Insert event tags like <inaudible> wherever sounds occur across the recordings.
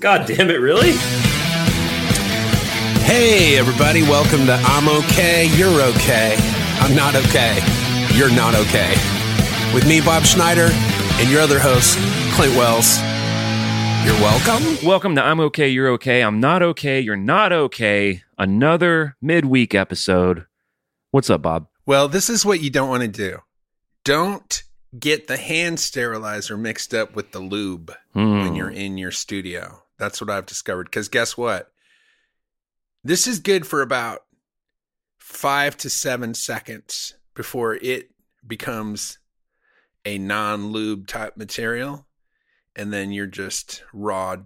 God damn it, really? Hey, everybody, welcome to I'm Okay, You're Okay. I'm not okay. You're not okay. With me, Bob Schneider, and your other host, Clint Wells. You're welcome. Welcome to I'm okay, you're okay. I'm not okay, you're not okay. Another midweek episode. What's up, Bob? Well, this is what you don't want to do. Don't get the hand sterilizer mixed up with the lube Hmm. when you're in your studio. That's what I've discovered. Because guess what? This is good for about five to seven seconds before it becomes a non lube type material. And then you're just raw.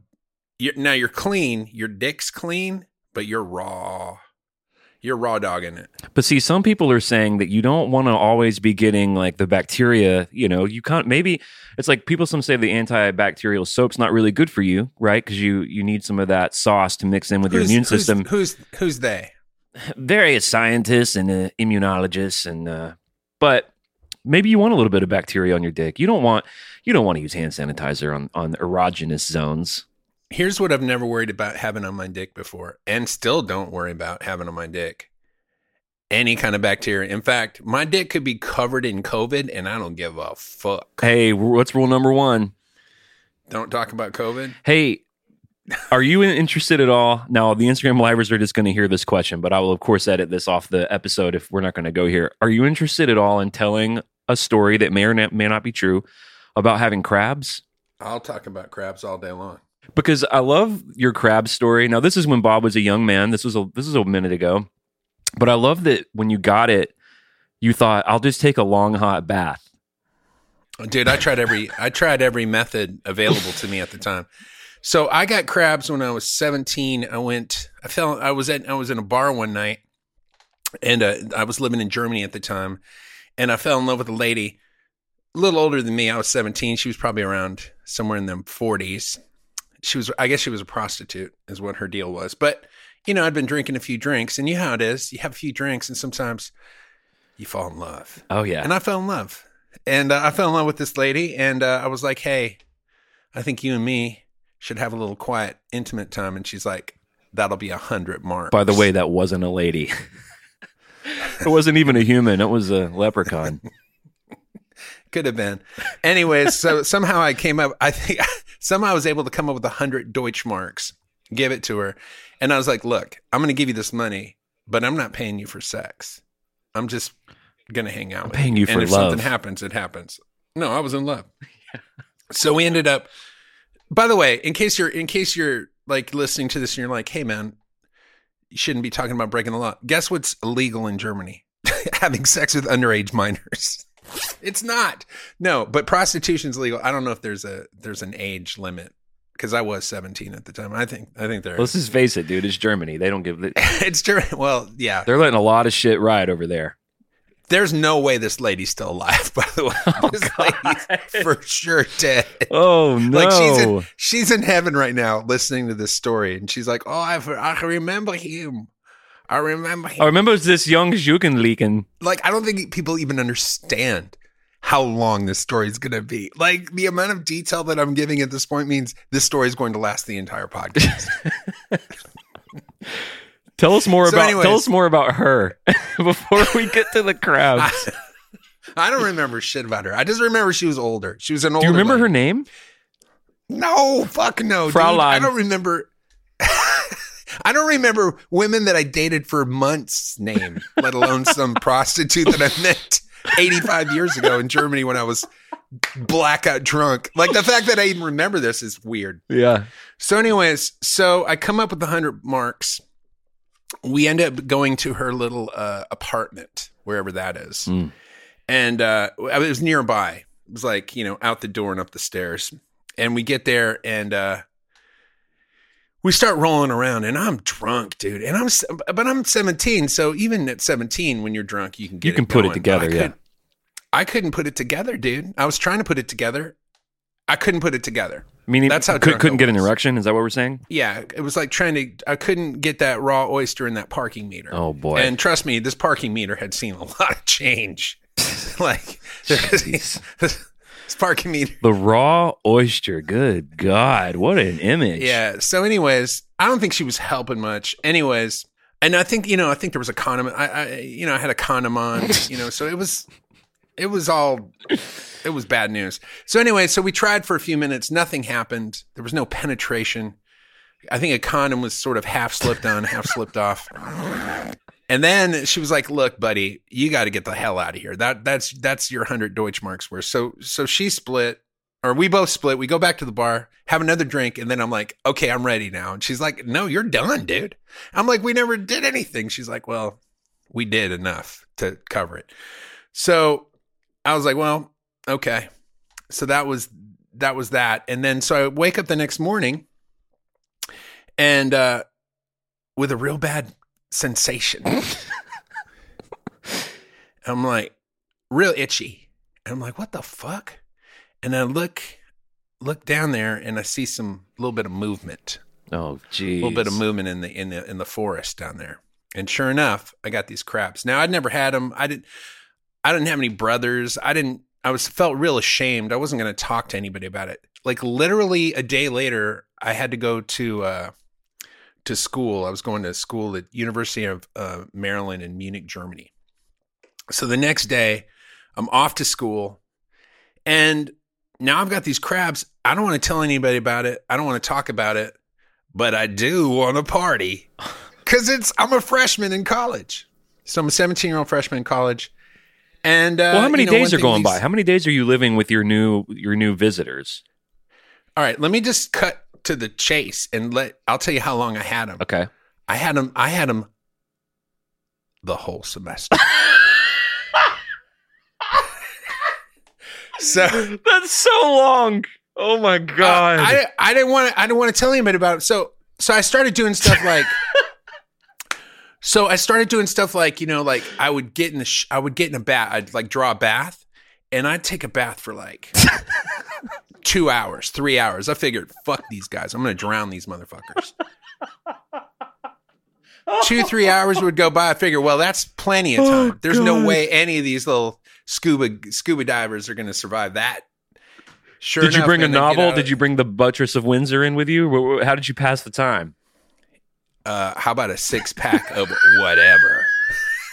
You're, now you're clean. Your dick's clean, but you're raw. You're raw dogging it. But see, some people are saying that you don't want to always be getting like the bacteria. You know, you can't. Maybe it's like people some say the antibacterial soap's not really good for you, right? Because you you need some of that sauce to mix in with your Who's- immune who's- system. Who's who's they? Various scientists and uh, immunologists, and uh, but maybe you want a little bit of bacteria on your dick. You don't want you don't want to use hand sanitizer on on erogenous zones. Here's what I've never worried about having on my dick before, and still don't worry about having on my dick. Any kind of bacteria. In fact, my dick could be covered in COVID, and I don't give a fuck. Hey, what's rule number one? Don't talk about COVID. Hey, are you interested at all? Now, the Instagram livers are just going to hear this question, but I will, of course, edit this off the episode if we're not going to go here. Are you interested at all in telling a story that may or may not be true about having crabs? I'll talk about crabs all day long. Because I love your crab story. Now, this is when Bob was a young man. This was a this is a minute ago, but I love that when you got it, you thought, "I'll just take a long hot bath." Dude, I tried every I tried every method available to me at the time. So I got crabs when I was 17. I went I fell I was at I was in a bar one night and uh, I was living in Germany at the time and I fell in love with a lady a little older than me. I was 17. She was probably around somewhere in the 40s. She was I guess she was a prostitute is what her deal was. But you know, I'd been drinking a few drinks and you know how it is. You have a few drinks and sometimes you fall in love. Oh yeah, And I fell in love. And uh, I fell in love with this lady. And uh, I was like, hey, I think you and me should have a little quiet, intimate time. And she's like, that'll be a hundred marks. By the way, that wasn't a lady. <laughs> it wasn't even a human. It was a leprechaun. <laughs> could have been. Anyways, so <laughs> somehow I came up, I think somehow I was able to come up with a hundred Deutschmarks, give it to her. And I was like, look, I'm going to give you this money, but I'm not paying you for sex. I'm just going to hang out with paying you and for if love. something happens, it happens. No, I was in love. <laughs> So we ended up. By the way, in case you're in case you're like listening to this and you're like, "Hey, man, you shouldn't be talking about breaking the law." Guess what's illegal in Germany? <laughs> Having sex with underage minors. It's not. No, but prostitution's legal. I don't know if there's a there's an age limit because I was 17 at the time. I think I think there. Let's just face it, dude. It's Germany. They don't give. <laughs> The, it's Germany. Well, yeah. they're letting a lot of shit ride over there. There's no way this lady's still alive. <laughs> By the way, <laughs> oh, this lady's for sure dead. Oh no! Like she's in, she's in heaven right now listening to this story, and she's like, "Oh, I, I remember him. I remember. I remember this young Jugendlichen. Like, I don't think people even understand how long this story is going to be. Like, the amount of detail that I'm giving at this point means this story is going to last the entire podcast. <laughs> Tell us more So about. anyways. tell us more about her <laughs> before we get to the crabs. <laughs> I don't remember shit about her. I just remember she was older. She was an older. Do you remember her name? No, fuck no, dude. I don't remember. I don't remember women that I dated for months' name, let alone some <laughs> prostitute that I met 85 years ago in Germany when I was blackout drunk. Like the fact that I even remember this is weird. Yeah. So, anyways, so I come up with the 100 marks. We end up going to her little uh, apartment, wherever that is. Mm. And uh, it was nearby. It was like, you know, out the door and up the stairs. And we get there and uh, we start rolling around. And I'm drunk, dude. And I'm, but I'm 17. So even at 17, when you're drunk, you can get You can put it going. But together, I yeah. couldn't- I couldn't put it together, dude. I was trying to put it together. I couldn't put it together. Meaning, That's how could, couldn't get an erection. Is that what we're saying? Yeah, it was like trying to. I couldn't get that raw oyster in that parking meter. Oh boy. And trust me, this parking meter had seen a lot of change. <laughs> like, <laughs> <laughs> <laughs> Sparky meter. The raw oyster. Good God. What an image. Yeah. So, anyways, I don't think she was helping much. Anyways, and I think you know, I think there was a condom. I, I you know, I had a condom on. <laughs> You know, so it was, it was all, it was bad news. So anyway, so we tried for a few minutes. Nothing happened. There was no penetration. I think a condom was sort of half slipped on, half slipped off. And then she was like, "Look, buddy, you got to get the hell out of here. That that's that's your hundred Deutschmarks worth." So so she split, or we both split. We go back to the bar, have another drink, and then I'm like, "Okay, I'm ready now." And she's like, "No, you're done, dude." I'm like, "We never did anything." She's like, "Well, we did enough to cover it." So I was like, "Well, okay." So that was that was that, and then so I wake up the next morning, and uh, with a real bad sensation. <laughs> I'm like, real itchy. And I'm like, what the fuck? And I look look down there and I see some little bit of movement. Oh, geez. A little bit of movement in the in the in the forest down there. And sure enough, I got these crabs. Now I'd never had them. I didn't I didn't have any brothers. I didn't I was felt real ashamed. I wasn't going to talk to anybody about it. Like literally a day later, I had to go to uh to school. I was going to school at University of uh, Maryland in Munich, Germany. So the next day, I'm off to school, and now I've got these crabs. I don't want to tell anybody about it. I don't want to talk about it, but I do want to party <laughs> because it's I'm a freshman in college. So I'm a 17 year old freshman in college. And uh, well, how many you know, days are going these- by? How many days are you living with your new your new visitors? All right, let me just cut to the chase and let I'll tell you how long I had him. Okay. I had him I had him the whole semester. <laughs> so That's so long. Oh my god. I I didn't want to I didn't want to tell anybody about it. So so I started doing stuff like <laughs> so I started doing stuff like you know like I would get in the sh- I would get in a bath I'd like draw a bath and I'd take a bath for like <laughs> two hours three hours. I figured fuck these guys I'm gonna drown these motherfuckers. <laughs> Two three hours would go by. I figure well that's plenty of time. Oh, There's no way any of these little scuba scuba divers are gonna survive that. Sure did you bring a man, they get novel? Did you bring the Buttress of Windsor in with you? Wh- wh- How did you pass the time? uh, how about a six pack of whatever?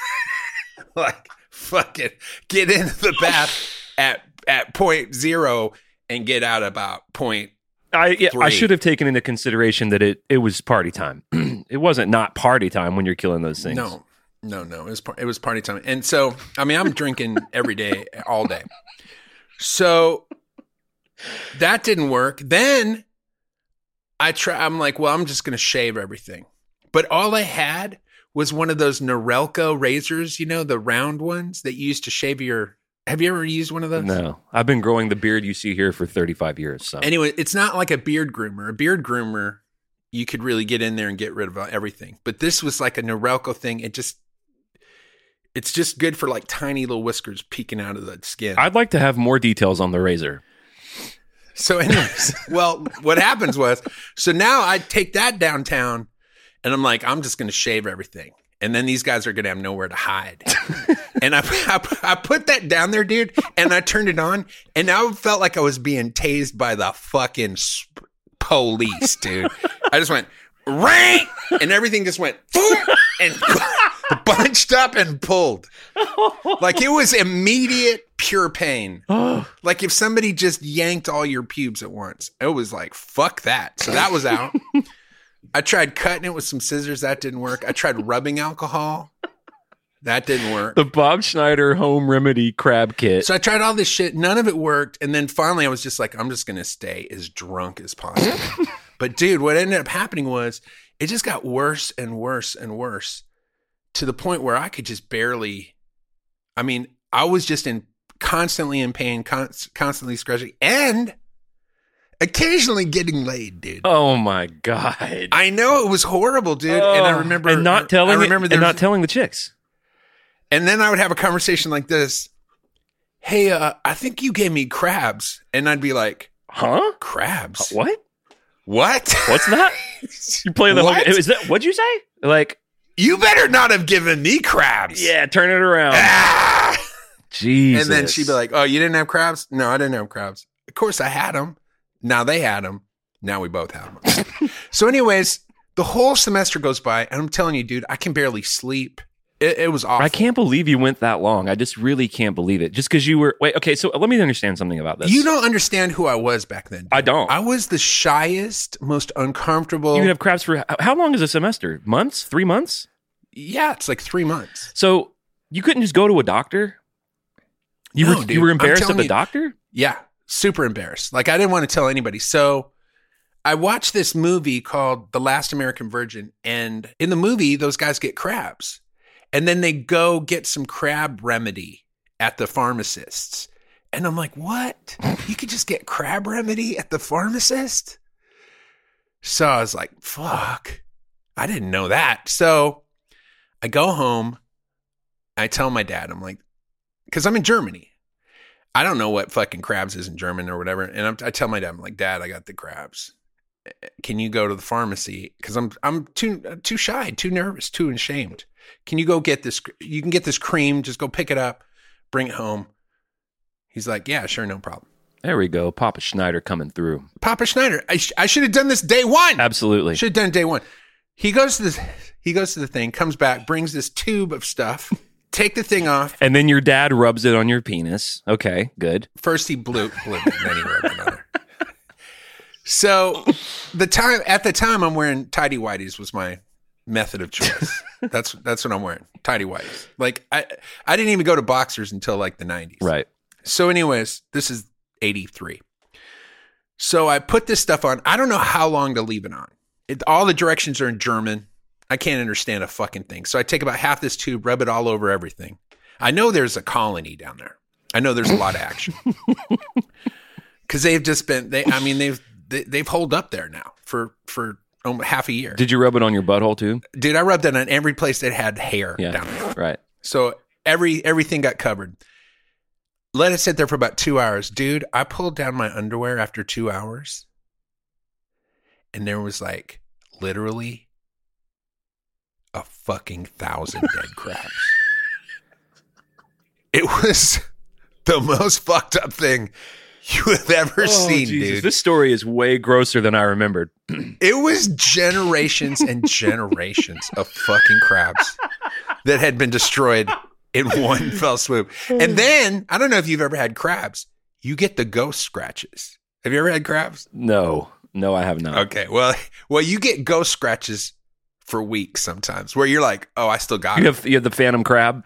<laughs> like, fuck it. Get into the bath at at point zero and get out about point. I yeah, I should have taken into consideration that it it was party time. <clears throat> it wasn't not party time when you're killing those things. No, no, no. It was it was party time, and so I mean I'm drinking <laughs> every day, all day. So that didn't work. Then I try. I'm like, well, I'm just going to shave everything. But all I had was one of those Norelco razors, you know, the round ones that you used to shave your. Have you ever used one of those? No, I've been growing the beard you see here for 35 years. So Anyway, it's not like a beard groomer. A beard groomer, you could really get in there and get rid of everything. But this was like a Norelco thing. It just, it's just good for like tiny little whiskers peeking out of the skin. I'd like to have more details on the razor. So, anyways, <laughs> well, what happens was, so now I take that downtown, and I'm like, I'm just going to shave everything, and then these guys are going to have nowhere to hide. <laughs> and I, I, I put that down there, dude, and I turned it on, and I felt like I was being tased by the fucking sp- police, dude. I just went ring, and everything just went and <laughs> bunched up and pulled. Like it was immediate pure pain. <gasps> Like if somebody just yanked all your pubes at once, it was like, fuck that. So that was out. <laughs> I tried cutting it with some scissors. That didn't work. I tried rubbing alcohol. That didn't work. The Bob Schneider home remedy crab kit. So I tried all this shit. None of it worked. And then finally I was just like, I'm just going to stay as drunk as possible. <laughs> but dude, what ended up happening was it just got worse and worse and worse to the point where I could just barely, I mean, I was just in constantly in pain, con- constantly scratching and occasionally getting laid, dude. oh my god! I know it was horrible, dude. and I Oh, remember and not telling I remember it, and not telling the chicks. And then I would have a conversation like this. Hey, uh, I think you gave me crabs. And I'd be like, Huh? crabs? What? What? What's that? <laughs> You play the whole. Is that what'd you say? Like, You better not have given me crabs. yeah, turn it around. Ah! Jesus. And then she'd be like, "Oh, you didn't have crabs? No, I didn't have crabs. Of course, I had them. Now they had them. Now we both have them." so, anyways, the whole semester goes by, and I'm telling you, dude, I can barely sleep. It, it was awful. I can't believe you went that long. I just really can't believe it. Just because you were wait. Okay, so let me understand something about this. You don't understand who I was back then. dude. I don't. I was the shyest, most uncomfortable. You have crabs for how long is a semester? Months? Three months? yeah, it's like three months. So you couldn't just go to a doctor. You No, were dude, you were I'm embarrassed of telling the you. doctor. Yeah, super embarrassed. Like I didn't want to tell anybody. So I watched this movie called The Last American Virgin, and in the movie, those guys get crabs, and then they go get some crab remedy at the pharmacist's. And I'm like, what? You could just get crab remedy at the pharmacist? So I was like, fuck. I didn't know that. So I go home. I tell my dad, I'm like, because I'm in Germany. I don't know what fucking crabs is in German or whatever. And I'm, I tell my dad, I'm like, Dad, I got the crabs. Eh, eh, can you go to the pharmacy? Because I'm I'm too uh, too shy, too nervous, too ashamed. Can you go get this? You can get this cream. Just go pick it up, bring it home. He's like, Yeah, sure, no problem. There we go. Papa Schneider coming through. Papa Schneider, I, sh- I should have done this day one. Absolutely. Should have done day one. He goes to the he goes to the thing, comes back, brings this tube of stuff. Take the thing off. And then your dad rubs it on your penis. Okay, good. First he blew, blew it, then he rubbed another. So the time at the time I'm wearing tidy whities was my method of choice. <laughs> That's that's what I'm wearing. Tidy whities. Like I I didn't even go to boxers until like the 90s. Right. So anyways, this is 83. So I put this stuff on. I don't know how long to leave it on. It, all the directions are in German. I can't understand a fucking thing. So I take about half this tube, rub it all over everything. I know there's a colony down there. I know there's a lot of action. <laughs> Cuz they've just been they I mean they've they, they've holed up there now for for half a year. Did you rub it on your butthole too? Dude, I rubbed it on every place that had hair Yeah. down there. Right. So every everything got covered. Let it sit there for about two hours. Dude, I pulled down my underwear after two hours. And there was like literally a fucking thousand dead <laughs> crabs. It was the most fucked up thing you have ever oh, seen, dude. Oh, This story is way grosser than I remembered. <clears throat> It was generations and generations of fucking crabs that had been destroyed in one <laughs> fell swoop. And then, I don't know if you've ever had crabs, you get the ghost scratches. Have you ever had crabs? No, no, I have not. Okay. Well, well, you get ghost scratches for weeks sometimes where you're like, oh, I still got You it. have you have the phantom crab,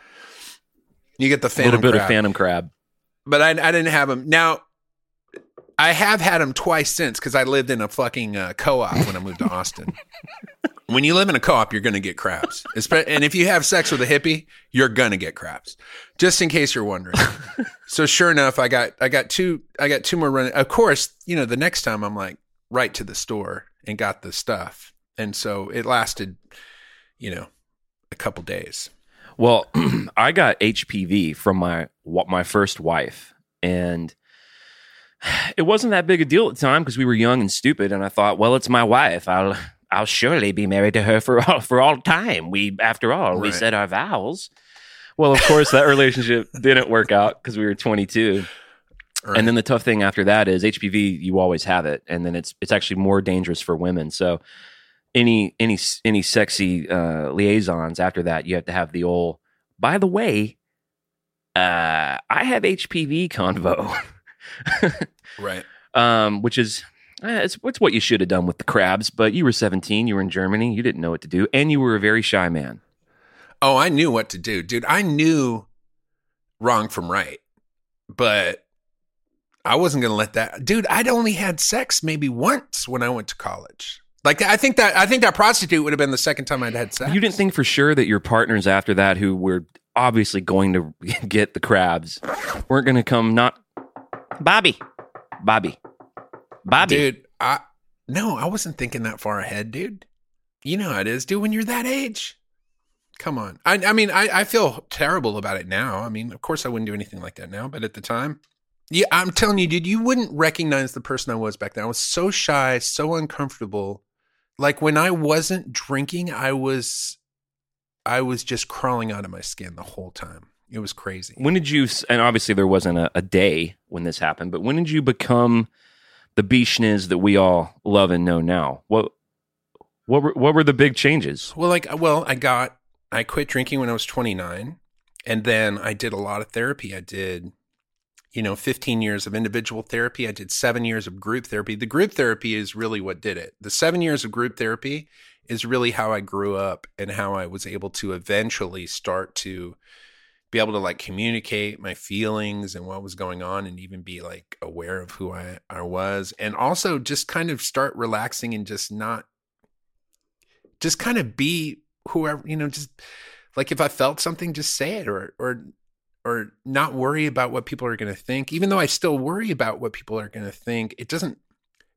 You get the phantom crab a little bit crab. of phantom crab. but I, I didn't have them. Now, I have had them twice since because I lived in a fucking uh, co-op when I moved to Austin. <laughs> when you live in a co-op, you're going to get crabs, and if you have sex with a hippie, you're going to get crabs. Just in case you're wondering. <laughs> so sure enough, I got I got two I got two more running. Of course, you know the next time I'm like right to the store and got the stuff, and so it lasted, you know, a couple days. Well, <clears throat> I got HPV from my wa- my first wife, and <sighs> it wasn't that big a deal at the time because we were young and stupid. And I thought, well, it's my wife. I'll I'll surely be married to her for all <laughs> for all time. We, after all, we said our vows. Well, of course, that relationship <laughs> didn't work out because we were 22. Right. And then the tough thing after that is HPV. You always have it, and then it's it's actually more dangerous for women. So any any any sexy uh, liaisons after that, you have to have the old. By the way, uh, I have HPV convo, <laughs> right. um, which is uh, it's it's what you should have done with the crabs. But you were seventeen, you were in Germany, you didn't know what to do, and you were a very shy man. Oh, I knew what to do, dude. I knew wrong from right, but I wasn't going to let that. Dude, I'd only had sex maybe once when I went to college. Like I think that I think that prostitute would have been the second time I'd had sex. You didn't think for sure that your partners after that, who were obviously going to <laughs> get the crabs, weren't going to come not Bobby, Bobby, Bobby. dude. I no, I wasn't thinking that far ahead, dude. You know how it is, dude. When you're that age, come on. I, I mean, I, I feel terrible about it now. I mean, of course, I wouldn't do anything like that now, but at the time, yeah, I'm telling you, dude, you wouldn't recognize the person I was back then. I was so shy, so uncomfortable. Like when I wasn't drinking, I was, I was just crawling out of my skin the whole time. It was crazy. When did you? And obviously, there wasn't a, a day when this happened. But when did you become the Bishniz that we all love and know now? What what were what were the big changes? Well, like, well, I got, I quit drinking when I was 29. And then I did a lot of therapy. I did, you know, 15 years of individual therapy. I did seven years of group therapy. The group therapy is really what did it. The seven years of group therapy is really how I grew up and how I was able to eventually start to be able to like communicate my feelings and what was going on and even be like aware of who I, I was. And also just kind of start relaxing and just not just kind of be whoever you know just like if i felt something just say it or or or not worry about what people are going to think even though i still worry about what people are going to think it doesn't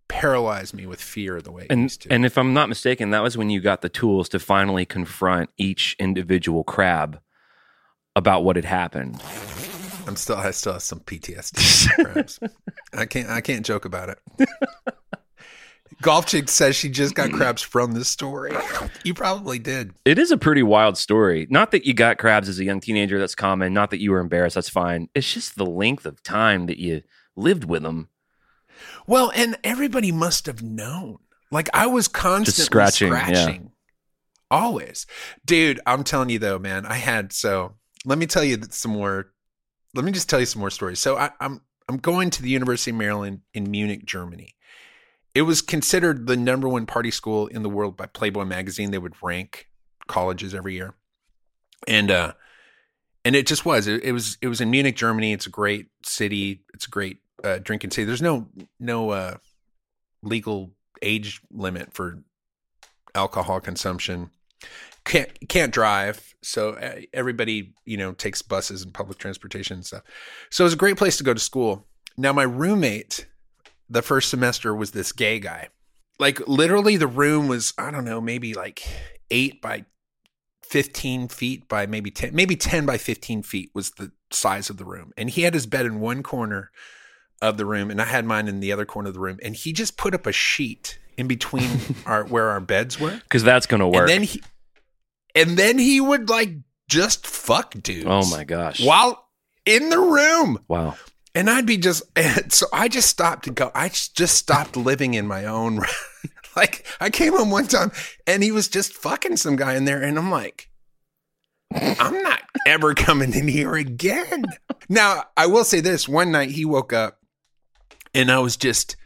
paralyze me with fear the way it And used to. and if I'm not mistaken, that was when you got the tools to finally confront each individual crab about what had happened. i'm still i still have some ptsd <laughs> i can't i can't joke about it <laughs> golf chick says she just got <clears throat> crabs from this story you probably did It is a pretty wild story. Not that you got crabs as a young teenager, that's common. Not that you were embarrassed, that's fine. It's just the length of time that you lived with them. Well, and everybody must have known. Like I was constantly scratching, scratching, yeah. always, dude. I'm telling you though, man. I had so. Let me tell you some more. Let me just tell you some more stories. So I, I'm I'm going to the University of Maryland in Munich, Germany. It was considered the number one party school in the world by Playboy magazine. They would rank colleges every year, and uh, and it just was. It, it was it was in Munich, Germany. It's a great city. It's a great uh, drinking city. There's no no uh, legal age limit for alcohol consumption. Can't can't drive, so uh, everybody you know takes buses and public transportation and stuff. So it was a great place to go to school. Now my roommate, the first semester was this gay guy. Like literally, the room was I don't know maybe like eight by 15 feet by maybe 10 maybe 10 by 15 feet was the size of the room and he had his bed in one corner of the room and i had mine in the other corner of the room and he just put up a sheet in between <laughs> our where our beds were Because that's going to work. and then he and then he would like just fuck dudes oh my gosh. while in the room Wow. And I'd be just, <laughs> so I just stopped to go. I just stopped living in my own. <laughs> like I came home one time and he was just fucking some guy in there, and I'm like, I'm not ever coming in here again. Now I will say this: one night he woke up, and I was just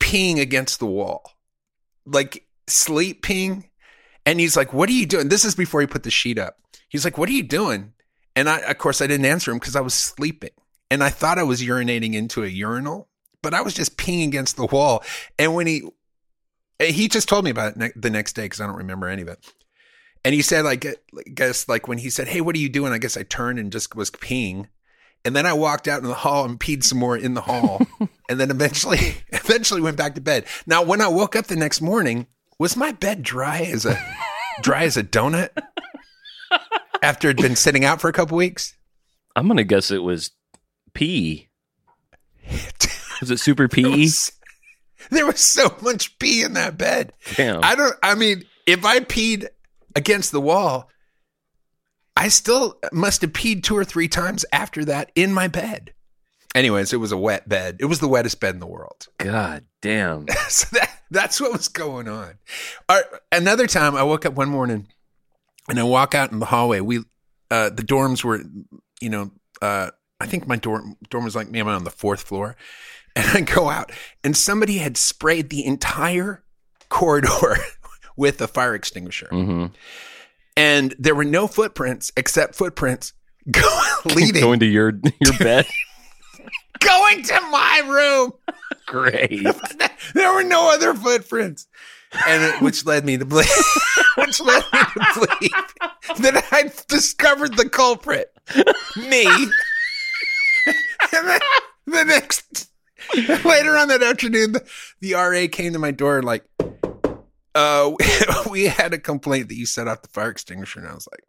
peeing against the wall, like sleep peeing. And he's like, "What are you doing?" This is before he put the sheet up. He's like, "What are you doing?" And I, of course, I didn't answer him because I was sleeping and I thought I was urinating into a urinal, but I was just peeing against the wall. And when he he just told me about it ne- the next day because I don't remember any of it. And he said, like, I guess like when he said, "Hey, what are you doing?" I guess I turned and just was peeing. And then I walked out in the hall and peed some more in the hall, <laughs> and then eventually, <laughs> eventually went back to bed. Now, when I woke up the next morning, was my bed dry as a <laughs> dry as a donut after it'd been sitting out for a couple weeks? I'm going to guess it was pee. Was it super <laughs> There was, there was so much pee in that bed. Damn. I don't. I mean, if I peed against the wall, I still must have peed two or three times after that in my bed. Anyways, it was a wet bed. It was the wettest bed in the world. <laughs> God damn. so that that's what was going on. Right, another time, I woke up one morning and I walk out in the hallway. We uh, the dorms were, you know, uh, I think my dorm dorm was like maybe on the fourth floor, <laughs> and I go out and somebody had sprayed the entire corridor <laughs> with a fire extinguisher, hmm and there were no footprints except footprints <laughs> go, leading Going to your your bed. going to my room. Great. there were no other footprints, and it, which led me to believe, which led me to believe that I discovered the culprit, me. And <laughs> then the next later on that afternoon, the, the RA came to my door like, uh, <laughs> we had a complaint that you set off the fire extinguisher, and I was like,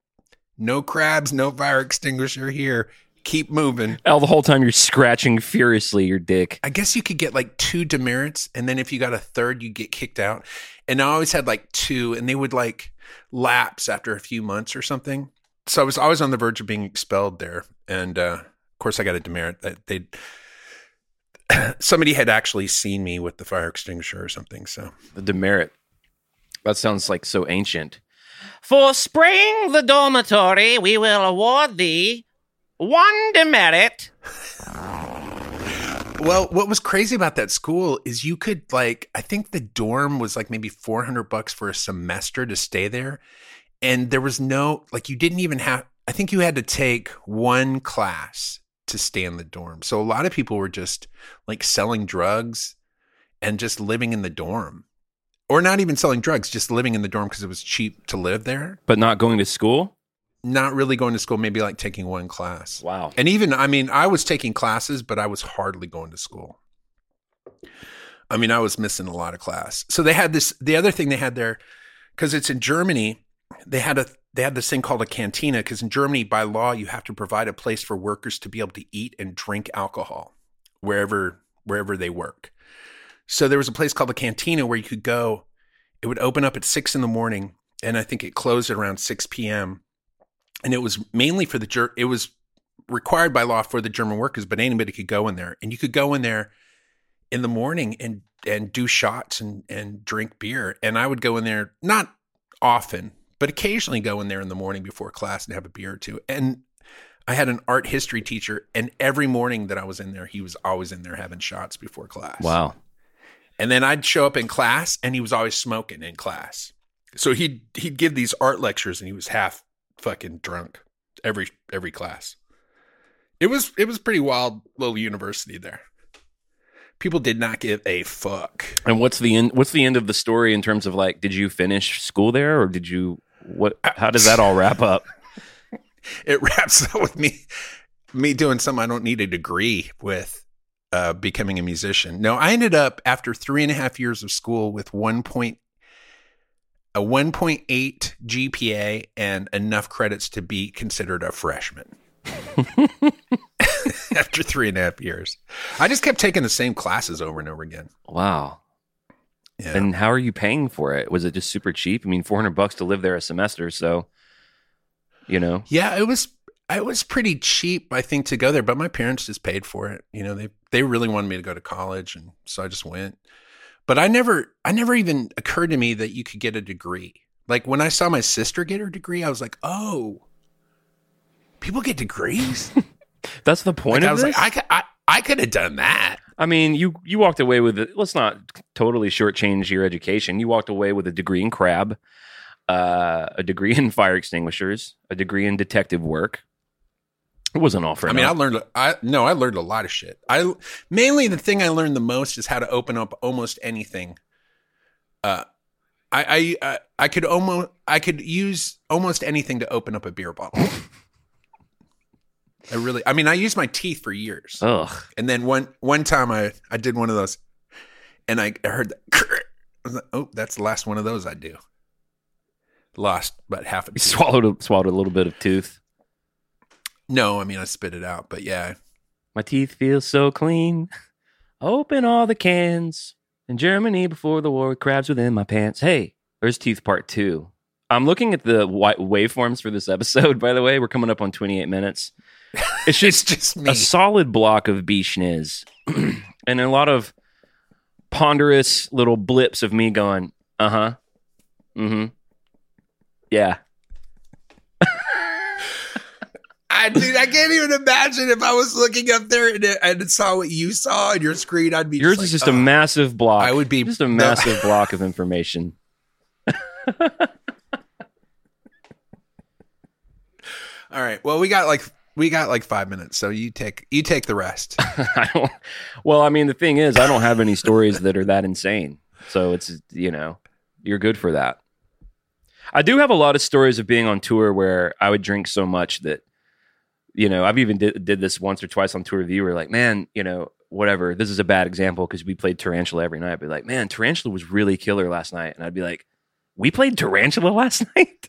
no crabs, no fire extinguisher here. Keep moving. All the whole time you're scratching furiously your dick. I guess you could get like two demerits, and then if you got a third, you get kicked out. And I always had like two, and they would like lapse after a few months or something. so I was always on the verge of being expelled there, and uh, course I got a demerit that they <clears throat> somebody had actually seen me with the fire extinguisher or something. So The demerit. That sounds like so ancient. For spraying the dormitory, we will award thee one demerit. Well, what was crazy about that school is you could like I think the dorm was like maybe 400 bucks for a semester to stay there and there was no like you didn't even have I think you had to take one class to stay in the dorm. So a lot of people were just like selling drugs and just living in the dorm. Or not even selling drugs, just living in the dorm because it was cheap to live there. But not going to school? Not really going to school, maybe like taking one class. Wow. And even, I mean, I was taking classes, but I was hardly going to school. I mean, I was missing a lot of class. So they had this, the other thing they had there, because it's in Germany, they had a, they had this thing called a cantina, because in Germany, by law, you have to provide a place for workers to be able to eat and drink alcohol wherever, wherever they work. So there was a place called the cantina where you could go. It would open up at six in the morning, and I think it closed at around six p.m. And it was mainly for the Ger- it was required by law for the German workers, but anybody could go in there, and you could go in there in the morning and and do shots and and drink beer. And I would go in there not often, but occasionally go in there in the morning before class and have a beer or two. And I had an art history teacher, and every morning that I was in there, he was always in there having shots before class. Wow. And then I'd show up in class, and he was always smoking in class. So he'd he'd give these art lectures, and he was half fucking drunk every every class. It was it was pretty wild little university there. People did not give a fuck. And what's the end what's the end of the story in terms of like did you finish school there or did you what how does that all wrap up? <laughs> It wraps up with me me doing something I don't need a degree with uh, becoming a musician. No, I ended up after three and a half years of school with one point a 1.8 GPA and enough credits to be considered a freshman. <laughs> <laughs> after three and a half years, I just kept taking the same classes over and over again. Wow. Yeah. And how are you paying for it? Was it just super cheap? I mean, 400 bucks to live there a semester, so you know. Yeah, it was it was pretty cheap, I think, to go there, but my parents just paid for it. You know, they they really wanted me to go to college, and so I just went. But I never, I never even occurred to me that you could get a degree. Like when I saw my sister get her degree, I was like, oh, people get degrees. <laughs> That's the point Like, I of was this? like, I could, I, I could have done that. I mean, you you walked away with it. Let's not totally shortchange your education. You walked away with a degree in crab, uh, a degree <laughs> in fire extinguishers, a degree in detective work. It wasn't all for I mean, I learned, I no, I learned a lot of shit. I mainly the thing I learned the most is how to open up almost anything. Uh, I I I, I could almost I could use almost anything to open up a beer bottle. <laughs> I really, I mean, I used my teeth for years, Ugh. and then one one time I I did one of those, and I heard that. I was like, oh, that's the last one of those I do. Lost about half a You tooth. swallowed a, swallowed a little bit of tooth. No, I mean I spit it out, but yeah, My teeth feel so clean. Open all the cans. In Germany before the war, crabs within my pants. Hey, there's teeth part two. I'm looking at the wa- waveforms for this episode, by the way. We're coming up on 28 minutes. It's <laughs> it's just just me. a solid block of B schniz <clears throat> and a lot of ponderous little blips of me going, uh huh. Mm hmm. Yeah. <laughs> I dude, I can't even imagine if I was looking up there and, and saw what you saw on your screen. I'd be Yours just is like, just a massive block. I would be just a no. massive <laughs> block of information. All right. Well, we got like we got like five minutes, so you take you take the rest. <laughs> I don't. Well, I mean, the thing is, I don't have any stories that are that insane. So it's you know, you're good for that. I do have a lot of stories of being on tour where I would drink so much that, you know, I've even did, did this once or twice on tour. Where like, man, you know, whatever. This is a bad example because we played Tarantula every night. I'd be like, man, Tarantula was really killer last night, and I'd be like, we played Tarantula <laughs> last night.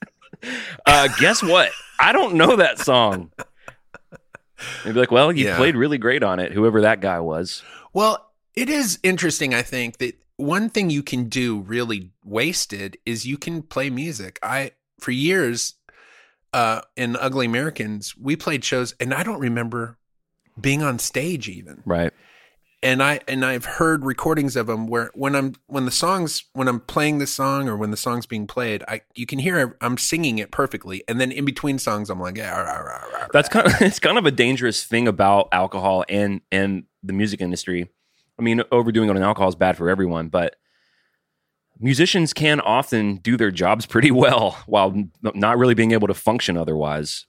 uh, guess what? I don't know that song. <laughs> They'd be like, well, you Yeah. played really great on it, whoever that guy was. well, it is interesting. I think that one thing you can do really wasted is you can play music. I for years uh, in Ugly Americans, we played shows, and I don't remember being on stage even. Right. And I and I've heard recordings of them where when I'm when the songs when I'm playing the song or when the song's being played, I you can hear I'm singing it perfectly, and then in between songs, I'm like, yeah, rah, rah, rah, That's kind of <laughs> it's kind of a dangerous thing about alcohol and and the music industry. I mean, overdoing it on alcohol is bad for everyone, but musicians can often do their jobs pretty well <laughs> while not really being able to function otherwise.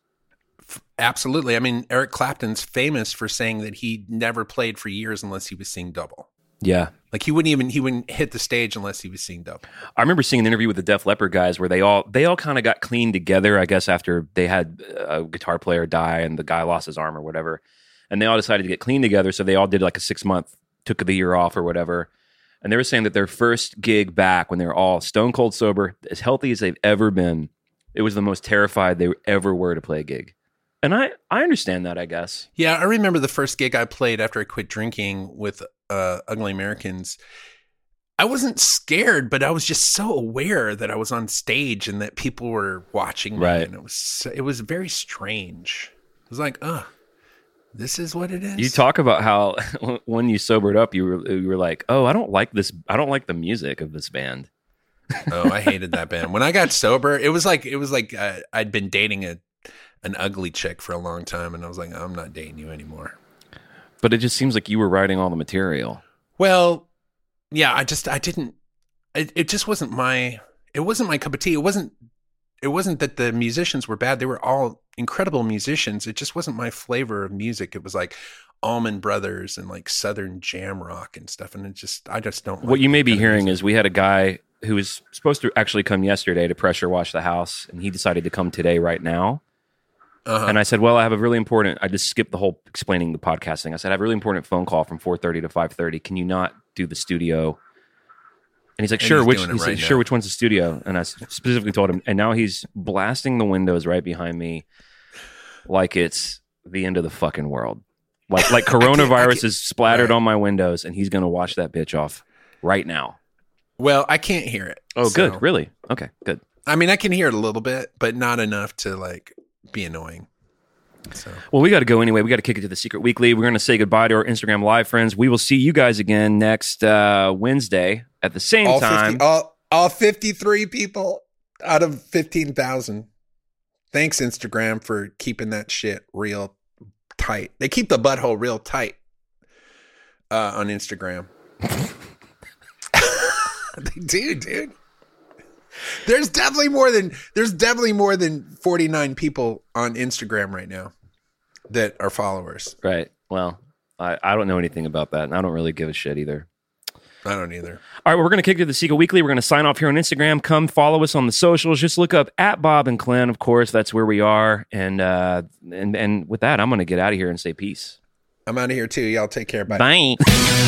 Absolutely. I mean, Eric Clapton's famous for saying that he never played for years unless he was seeing double. Yeah. Like he wouldn't even he wouldn't hit the stage unless he was seeing double. I remember seeing an interview with the Def Leppard guys where they all they all kind of got clean together. I guess after they had a guitar player die and the guy lost his arm or whatever, and they all decided to get clean together. So they all did like a six month, took the year off or whatever. And they were saying that their first gig back when they were all stone cold sober, as healthy as they've ever been, it was the most terrified they ever were to play a gig. And I I understand that I guess. Yeah, I remember the first gig I played after I quit drinking with uh, Ugly Americans. I wasn't scared, but I was just so aware that I was on stage and that people were watching me, Right. and it was it was very strange. It was like, uh, this is what it is. You talk about how <laughs> when you sobered up, you were you were like, oh, I don't like this. I don't like the music of this band. oh, I hated that band. When I got sober, it was like it was like uh, I'd been dating a an ugly chick for a long time, and I was like, I'm not dating you anymore. But it just seems like you were writing all the material. Well, yeah, I just I didn't. It, it just wasn't my. It wasn't my cup of tea. It wasn't. It wasn't that the musicians were bad. They were all incredible musicians. It just wasn't my flavor of music. It was like Allman Brothers and like Southern jam rock and stuff. And it just I just don't. what like you may be hearing is we had a guy who was supposed to actually come yesterday to pressure wash the house, and he decided to come today right now. Uh-huh. And I said, "Well, I have a really important." I just skipped the whole explaining the podcasting. I said, "I have a really important phone call from four thirty to five thirty. Can you not do the studio?" And he's like, And "Sure." he's which doing it he said, "Sure." Which one's the studio? And I specifically told him. And now he's blasting the windows right behind me, like it's the end of the fucking world. Like like <laughs> can't- I coronavirus can't- is splattered right. on my windows, and he's gonna wash that bitch off right now. well, I can't hear it. Oh, So- good. Really? Okay, good. I mean, I can hear it a little bit, but not enough to like be annoying. So Well, we got to go anyway. We got to kick it to the Secret Weekly. We're going to say goodbye to our Instagram live friends. We will see you guys again next uh, Wednesday at the same all time. 50, all all fifty three people out of fifteen thousand. Thanks Instagram for keeping that shit real tight. They keep the butthole real tight uh, on Instagram. <laughs> they do, dude. There's definitely more than there's definitely more than 49 people on Instagram right now that are followers. right. Well, I, I don't know anything about that, and I don't really give a shit either. I don't either. All right, well, we're going to kick it to the Secret Weekly. We're going to sign off here on Instagram. Come follow us on the socials. Just look up at Bob and Glenn. Of course, that's where we are. And uh, and and with that, I'm going to get out of here and say peace. I'm out of here too. Y'all take care. Bye. Bye. <laughs>